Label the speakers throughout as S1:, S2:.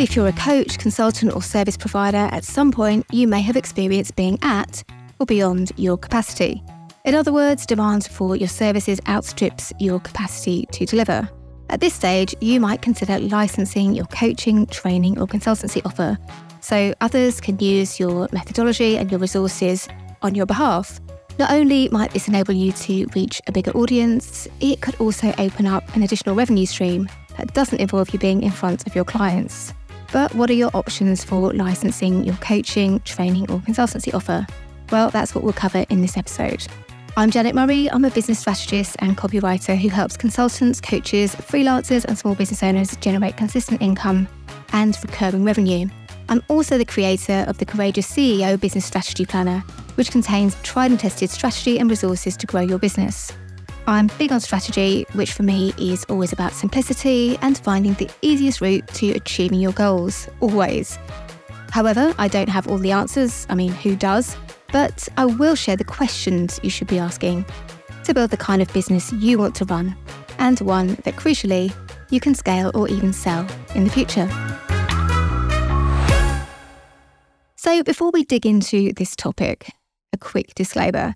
S1: If you're a coach, consultant, or service provider, at some point you may have experienced being at or beyond your capacity. In other words, demand for your services outstrips your capacity to deliver. At this stage, you might consider licensing your coaching, training, or consultancy offer so others can use your methodology and your resources on your behalf. Not only might this enable you to reach a bigger audience, it could also open up an additional revenue stream that doesn't involve you being in front of your clients. But what are your options for licensing your coaching, training, or consultancy offer? Well, that's what we'll cover in this episode. I'm Janet Murray. I'm a business strategist and copywriter who helps consultants, coaches, freelancers, and small business owners generate consistent income and recurring revenue. I'm also the creator of the Courageous CEO Business Strategy Planner, which contains tried and tested strategy and resources to grow your business. I'm big on strategy, which for me is always about simplicity and finding the easiest route to achieving your goals, always. However, I don't have all the answers, I mean, who does? But I will share the questions you should be asking to build the kind of business you want to run, and one that crucially you can scale or even sell in the future. So, before we dig into this topic, a quick disclaimer.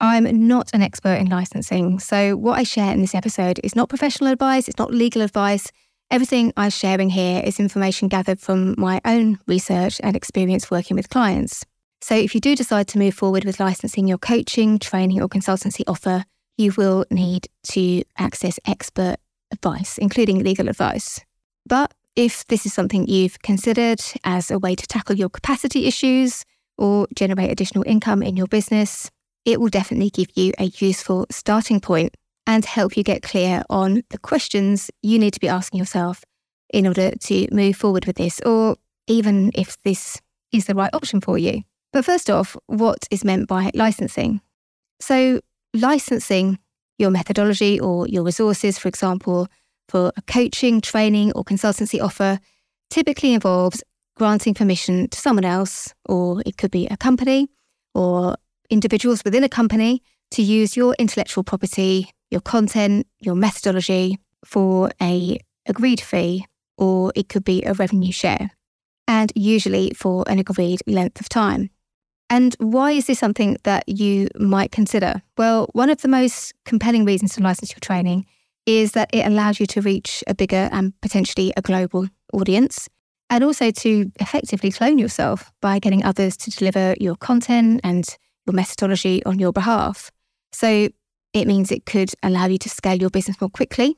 S1: I'm not an expert in licensing, so what I share in this episode is not professional advice, it's not legal advice. Everything I'm sharing here is information gathered from my own research and experience working with clients. So, if you do decide to move forward with licensing your coaching, training, or consultancy offer, you will need to access expert advice, including legal advice. But if this is something you've considered as a way to tackle your capacity issues or generate additional income in your business, it will definitely give you a useful starting point and help you get clear on the questions you need to be asking yourself in order to move forward with this, or even if this is the right option for you. But first off, what is meant by licensing? So, licensing your methodology or your resources, for example, for a coaching, training, or consultancy offer typically involves granting permission to someone else, or it could be a company or individuals within a company to use your intellectual property, your content, your methodology for a agreed fee, or it could be a revenue share, and usually for an agreed length of time. And why is this something that you might consider? Well, one of the most compelling reasons to license your training is that it allows you to reach a bigger and potentially a global audience, and also to effectively clone yourself by getting others to deliver your content and your methodology on your behalf. So it means it could allow you to scale your business more quickly,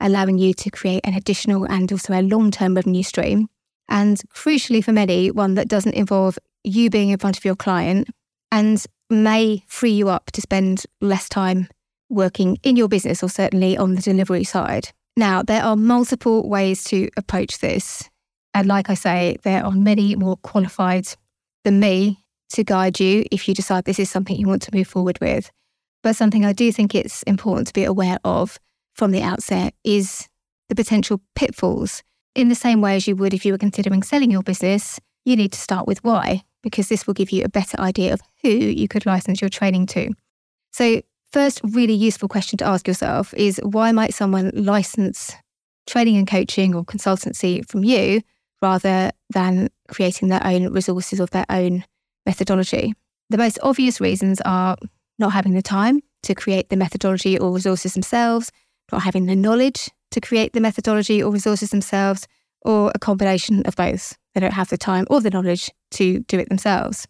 S1: allowing you to create an additional and also a long term revenue stream. And crucially for many, one that doesn't involve you being in front of your client and may free you up to spend less time working in your business or certainly on the delivery side. Now, there are multiple ways to approach this. And like I say, there are many more qualified than me to guide you if you decide this is something you want to move forward with. But something I do think it's important to be aware of from the outset is the potential pitfalls. In the same way as you would if you were considering selling your business, you need to start with why, because this will give you a better idea of who you could license your training to. So, First, really useful question to ask yourself is why might someone license training and coaching or consultancy from you rather than creating their own resources of their own methodology? The most obvious reasons are not having the time to create the methodology or resources themselves, not having the knowledge to create the methodology or resources themselves, or a combination of both. They don't have the time or the knowledge to do it themselves.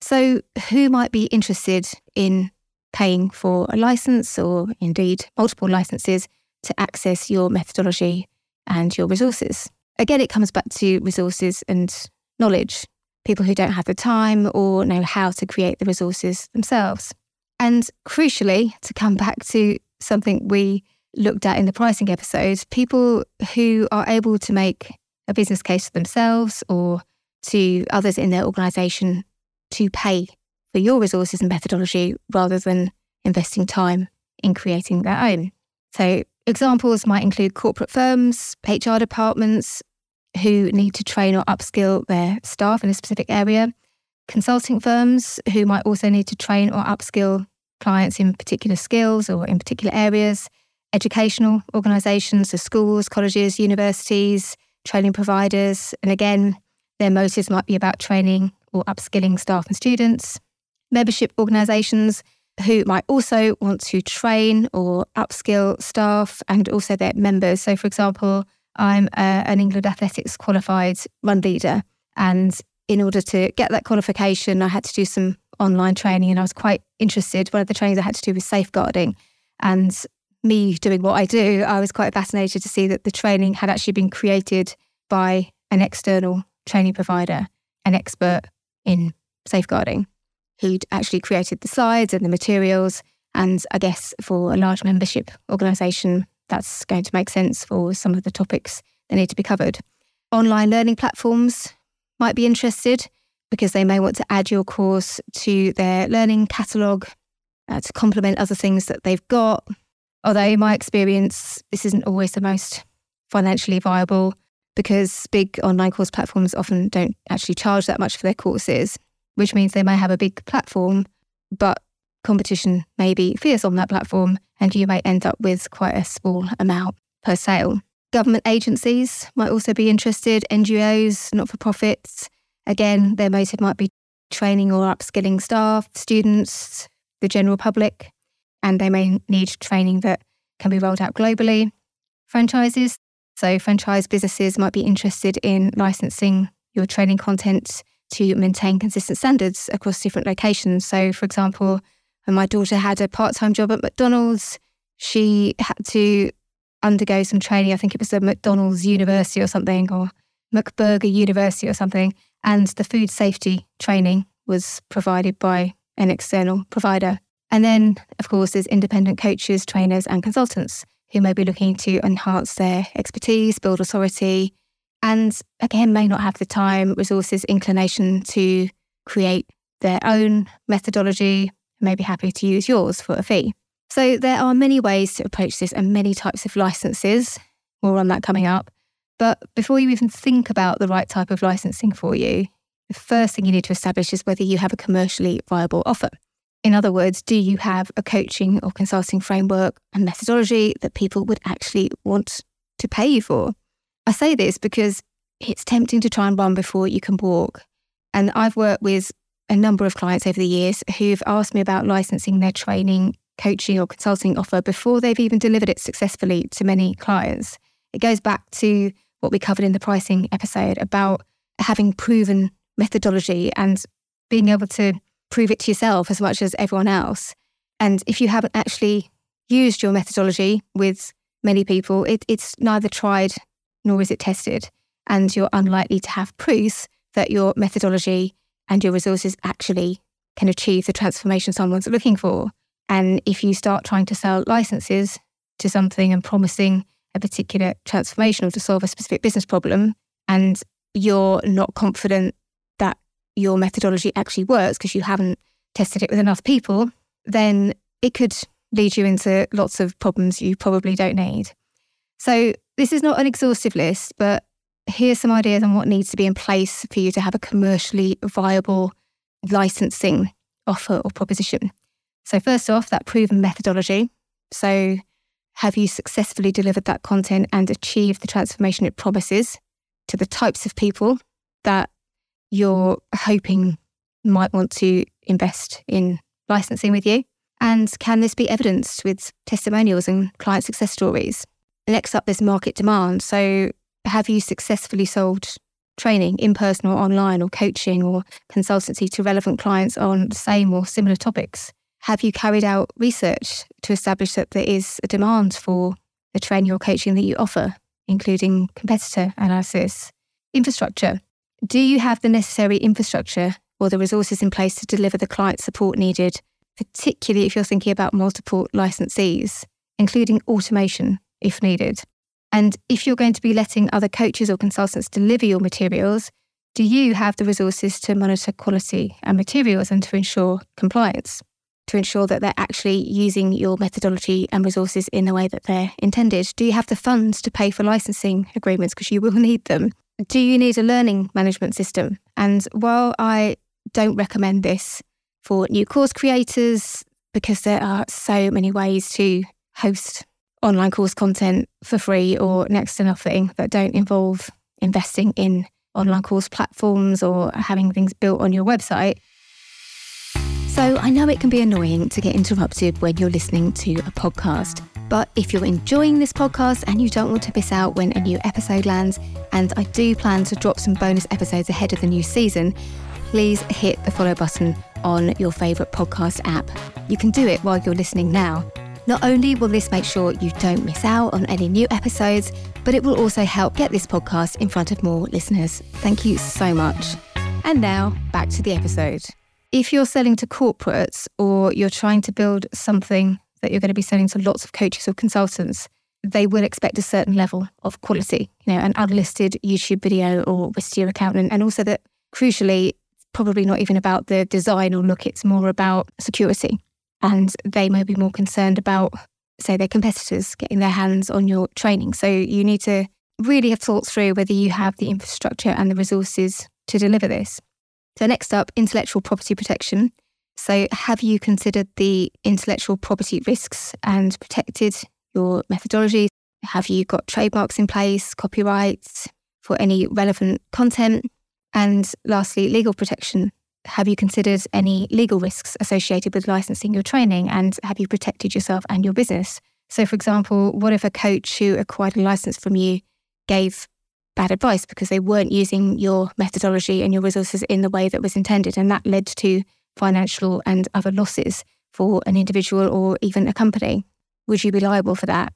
S1: So, who might be interested in paying for a license or indeed multiple licenses to access your methodology and your resources. Again, it comes back to resources and knowledge, people who don't have the time or know how to create the resources themselves. And crucially, to come back to something we looked at in the pricing episode, people who are able to make a business case for themselves or to others in their organisation to pay for your resources and methodology rather than investing time in creating their own. So, examples might include corporate firms, HR departments who need to train or upskill their staff in a specific area, consulting firms who might also need to train or upskill clients in particular skills or in particular areas, educational organisations, so schools, colleges, universities, training providers. And again, their motives might be about training or upskilling staff and students. Membership organisations who might also want to train or upskill staff and also their members. So, for example, I'm a, an England Athletics qualified run leader. And in order to get that qualification, I had to do some online training and I was quite interested. One of the trainings I had to do was safeguarding. And me doing what I do, I was quite fascinated to see that the training had actually been created by an external training provider, an expert in safeguarding, who'd actually created the slides and the materials. And I guess for a large membership organisation, that's going to make sense for some of the topics that need to be covered. Online learning platforms might be interested because they may want to add your course to their learning catalogue uh, to complement other things that they've got. Although, in my experience, this isn't always the most financially viable because big online course platforms often don't actually charge that much for their courses, which means they may have a big platform, but competition may be fierce on that platform and you may end up with quite a small amount per sale. Government agencies might also be interested, NGOs, not for profits. Again, their motive might be training or upskilling staff, students, the general public, and they may need training that can be rolled out globally. Franchises, so franchise businesses might be interested in licensing your training content to maintain consistent standards across different locations. So, for example, when my daughter had a part time job at McDonald's, she had to undergo some training. I think it was a McDonald's University or something, or McBurger University or something. And the food safety training was provided by an external provider. And then, of course, there's independent coaches, trainers, and consultants who may be looking to enhance their expertise, build authority, and again, may not have the time, resources, inclination to create their own methodology, may be happy to use yours for a fee. So there are many ways to approach this and many types of licenses. More on that coming up. But before you even think about the right type of licensing for you, the first thing you need to establish is whether you have a commercially viable offer. In other words, do you have a coaching or consulting framework and methodology that people would actually want to pay you for? I say this because it's tempting to try and run before you can walk. And I've worked with a number of clients over the years who've asked me about licensing their training, coaching, or consulting offer before they've even delivered it successfully to many clients. It goes back to what we covered in the pricing episode about having proven methodology and being able to prove it to yourself as much as everyone else. And if you haven't actually used your methodology with many people, it, it's neither tried nor is it tested. And you're unlikely to have proof that your methodology and your resources actually can achieve the transformation someone's looking for. And if you start trying to sell licenses to something and promising a particular transformation or to solve a specific business problem, and you're not confident that your methodology actually works because you haven't tested it with enough people, then it could lead you into lots of problems you probably don't need. So, this is not an exhaustive list, but here's some ideas on what needs to be in place for you to have a commercially viable licensing offer or proposition. So, first off, that proven methodology. So, have you successfully delivered that content and achieved the transformation it promises to the types of people that you're hoping might want to invest in licensing with you? And can this be evidenced with testimonials and client success stories? Next up, there's market demand. So, have you successfully sold training in person or online or coaching or consultancy to relevant clients on the same or similar topics? Have you carried out research to establish that there is a demand for the training or coaching that you offer, including competitor analysis? Infrastructure. Do you have the necessary infrastructure or the resources in place to deliver the client support needed, particularly if you're thinking about multiple licensees, including automation if needed? And if you're going to be letting other coaches or consultants deliver your materials, do you have the resources to monitor quality and materials and to ensure compliance? To ensure that they're actually using your methodology and resources in the way that they're intended? Do you have the funds to pay for licensing agreements? Because you will need them. Do you need a learning management system? And while I don't recommend this for new course creators, because there are so many ways to host online course content for free or next to nothing that don't involve investing in online course platforms or having things built on your website. So I know it can be annoying to get interrupted when you're listening to a podcast. But if you're enjoying this podcast and you don't want to miss out when a new episode lands, and I do plan to drop some bonus episodes ahead of the new season, please hit the follow button on your favourite podcast app. You can do it while you're listening now. Not only will this make sure you don't miss out on any new episodes, but it will also help get this podcast in front of more listeners. Thank you so much. And now, back to the episode if you're selling to corporates or you're trying to build something that you're going to be selling to lots of coaches or consultants, they will expect a certain level of quality, you know, an unlisted YouTube video or Wistia accountant. And also that crucially, probably not even about the design or look, it's more about security. And they may be more concerned about, say, their competitors getting their hands on your training. So you need to really have thought through whether you have the infrastructure and the resources to deliver this. So, next up, intellectual property protection. So, have you considered the intellectual property risks and protected your methodology? Have you got trademarks in place, copyrights for any relevant content? And lastly, legal protection. Have you considered any legal risks associated with licensing your training and have you protected yourself and your business? So, for example, what if a coach who acquired a license from you gave bad advice because they weren't using your methodology and your resources in the way that was intended. And that led to financial and other losses for an individual or even a company. Would you be liable for that?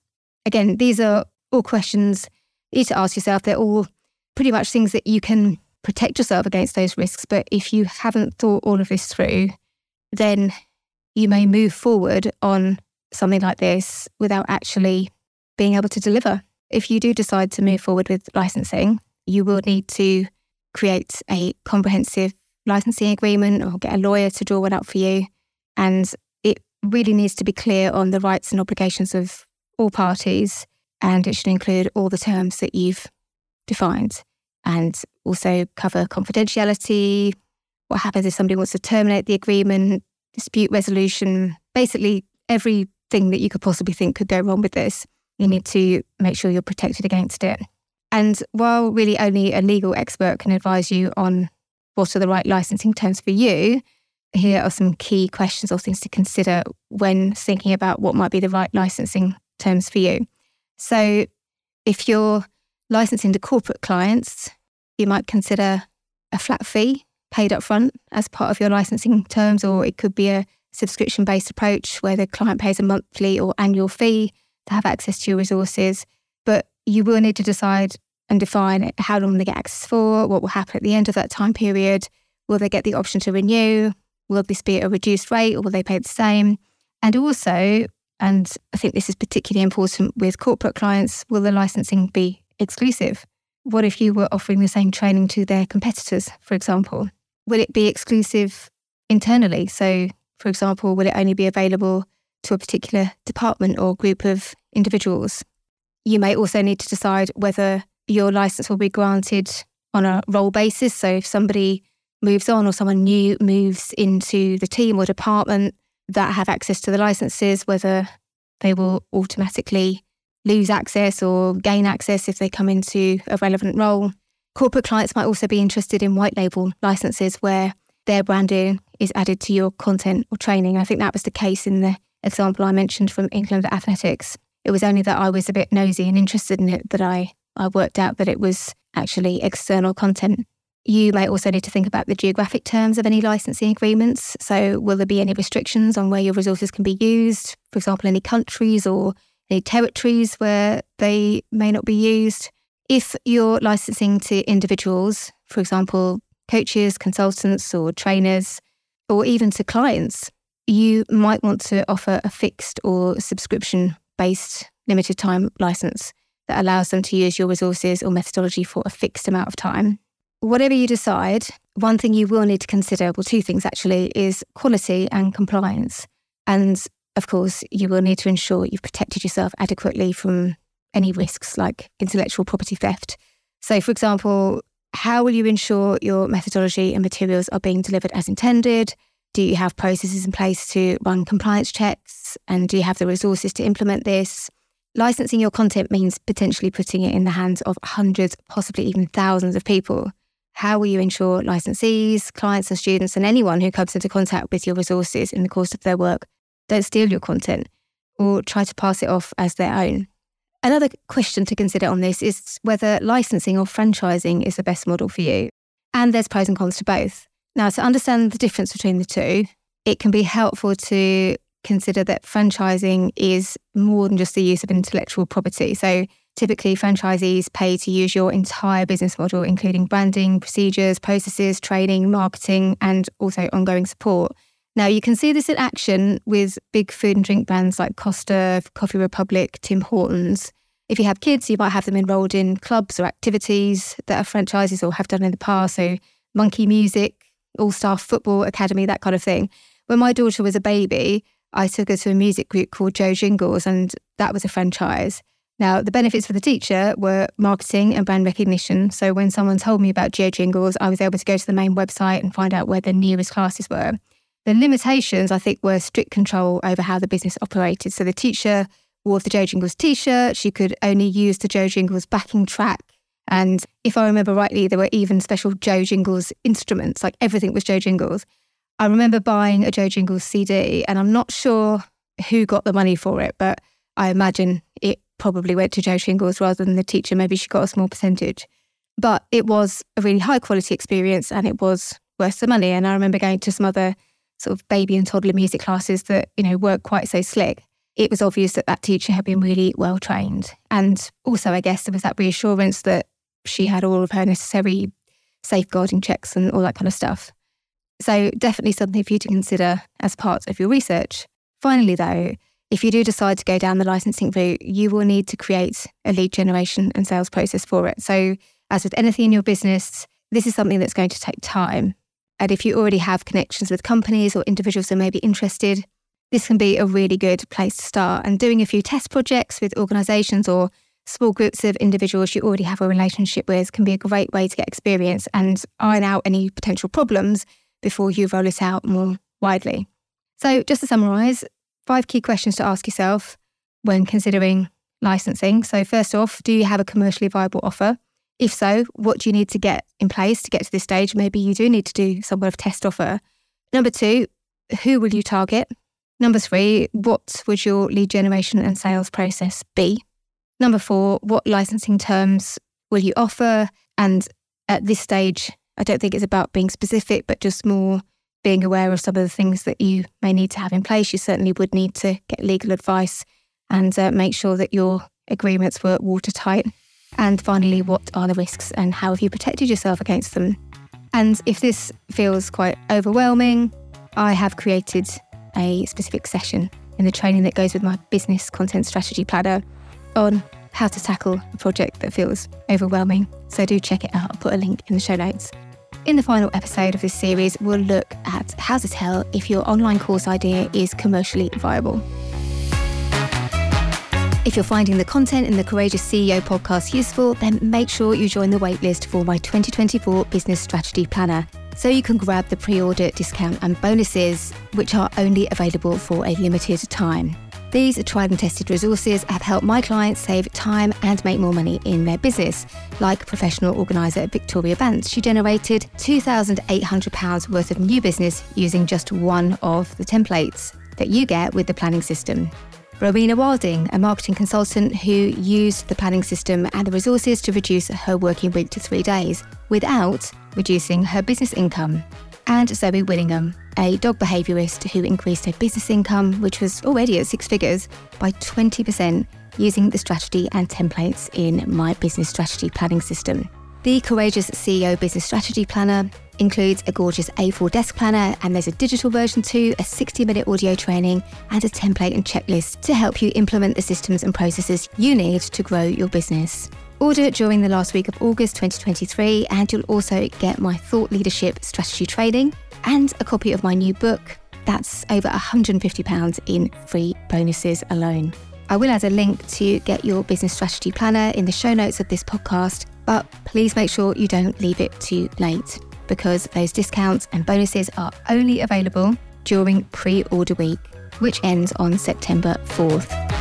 S1: Again, these are all questions you need to ask yourself. They're all pretty much things that you can protect yourself against those risks. But if you haven't thought all of this through, then you may move forward on something like this without actually being able to deliver if you do decide to move forward with licensing, you will need to create a comprehensive licensing agreement or get a lawyer to draw one up for you. And it really needs to be clear on the rights and obligations of all parties. And it should include all the terms that you've defined and also cover confidentiality. What happens if somebody wants to terminate the agreement, dispute resolution, basically everything that you could possibly think could go wrong with this you need to make sure you're protected against it. And while really only a legal expert can advise you on what are the right licensing terms for you, here are some key questions or things to consider when thinking about what might be the right licensing terms for you. So, if you're licensing to corporate clients, you might consider a flat fee paid upfront as part of your licensing terms, or it could be a subscription based approach where the client pays a monthly or annual fee to have access to your resources, but you will need to decide and define how long they get access for, what will happen at the end of that time period. Will they get the option to renew? Will this be at a reduced rate or will they pay the same? And also, and I think this is particularly important with corporate clients, will the licensing be exclusive? What if you were offering the same training to their competitors, for example? Will it be exclusive internally? So, for example, will it only be available to a particular department or group of individuals. You may also need to decide whether your license will be granted on a role basis. So if somebody moves on or someone new moves into the team or department that have access to the licenses, whether they will automatically lose access or gain access if they come into a relevant role. Corporate clients might also be interested in white label licenses where their branding is added to your content or training. I think that was the case in the example I mentioned from England Athletics. It was only that I was a bit nosy and interested in it that I, I worked out that it was actually external content. You may also need to think about the geographic terms of any licensing agreements. So, will there be any restrictions on where your resources can be used? For example, any countries or any territories where they may not be used? If you're licensing to individuals, for example, coaches, consultants, or trainers, or even to clients, you might want to offer a fixed or subscription based limited time license that allows them to use your resources or methodology for a fixed amount of time. Whatever you decide, one thing you will need to consider, well, two things actually, is quality and compliance. And of course, you will need to ensure you've protected yourself adequately from any risks like intellectual property theft. So, for example, how will you ensure your methodology and materials are being delivered as intended? Do you have processes in place to run compliance checks? And do you have the resources to implement this? Licensing your content means potentially putting it in the hands of hundreds, possibly even thousands of people. How will you ensure licensees, clients, and students, and anyone who comes into contact with your resources in the course of their work don't steal your content or try to pass it off as their own? Another question to consider on this is whether licensing or franchising is the best model for you. And there's pros and cons to both. Now, to understand the difference between the two, it can be helpful to consider that franchising is more than just the use of intellectual property. So, typically, franchisees pay to use your entire business model, including branding, procedures, processes, training, marketing, and also ongoing support. Now, you can see this in action with big food and drink brands like Costa, Coffee Republic, Tim Hortons. If you have kids, you might have them enrolled in clubs or activities that are franchises or have done in the past. So, Monkey Music, All Star Football Academy, that kind of thing. When my daughter was a baby, I took her to a music group called Jo Jingles, and that was a franchise. Now, the benefits for the teacher were marketing and brand recognition. So when someone told me about Jo Jingles, I was able to go to the main website and find out where the nearest classes were. The limitations, I think, were strict control over how the business operated. So the teacher wore the Jo Jingles t shirt, she could only use the Jo Jingles backing track. And if I remember rightly, there were even special Jo Jingles instruments, like everything was Jo Jingles. I remember buying a Jo Jingles CD, and I'm not sure who got the money for it, but I imagine it probably went to Jo Jingles rather than the teacher. Maybe she got a small percentage. But it was a really high quality experience and it was worth the money. And I remember going to some other sort of baby and toddler music classes that, you know, weren't quite so slick. It was obvious that that teacher had been really well trained. And also, I guess there was that reassurance that she had all of her necessary safeguarding checks and all that kind of stuff. So, definitely something for you to consider as part of your research. Finally, though, if you do decide to go down the licensing route, you will need to create a lead generation and sales process for it. So, as with anything in your business, this is something that's going to take time. And if you already have connections with companies or individuals who may be interested, this can be a really good place to start. And doing a few test projects with organizations or small groups of individuals you already have a relationship with can be a great way to get experience and iron out any potential problems before you roll it out more widely. So, just to summarize, five key questions to ask yourself when considering licensing. So, first off, do you have a commercially viable offer? If so, what do you need to get in place to get to this stage? Maybe you do need to do some sort of test offer. Number two, who will you target? Number three, what would your lead generation and sales process be? Number four, what licensing terms will you offer? And at this stage, I don't think it's about being specific, but just more being aware of some of the things that you may need to have in place. You certainly would need to get legal advice and uh, make sure that your agreements were watertight. And finally, what are the risks and how have you protected yourself against them? And if this feels quite overwhelming, I have created a specific session in the training that goes with my business content strategy planner on how to tackle a project that feels overwhelming. So do check it out. I'll put a link in the show notes. In the final episode of this series, we'll look at how to tell if your online course idea is commercially viable. If you're finding the content in the Courageous CEO podcast useful, then make sure you join the waitlist for my 2024 Business Strategy Planner so you can grab the pre order discount and bonuses, which are only available for a limited time. These tried and tested resources have helped my clients save time and make more money in their business. Like professional organiser Victoria Bantz, she generated £2,800 worth of new business using just one of the templates that you get with the planning system. Rowena Wilding, a marketing consultant who used the planning system and the resources to reduce her working week to three days without reducing her business income and Zoe Willingham, a dog behaviourist who increased her business income, which was already at six figures, by 20% using the strategy and templates in my business strategy planning system. The Courageous CEO Business Strategy Planner includes a gorgeous A4 desk planner, and there's a digital version too, a 60 minute audio training, and a template and checklist to help you implement the systems and processes you need to grow your business. Order during the last week of August 2023, and you'll also get my thought leadership strategy training and a copy of my new book. That's over £150 in free bonuses alone. I will add a link to get your business strategy planner in the show notes of this podcast, but please make sure you don't leave it too late because those discounts and bonuses are only available during pre order week, which ends on September 4th.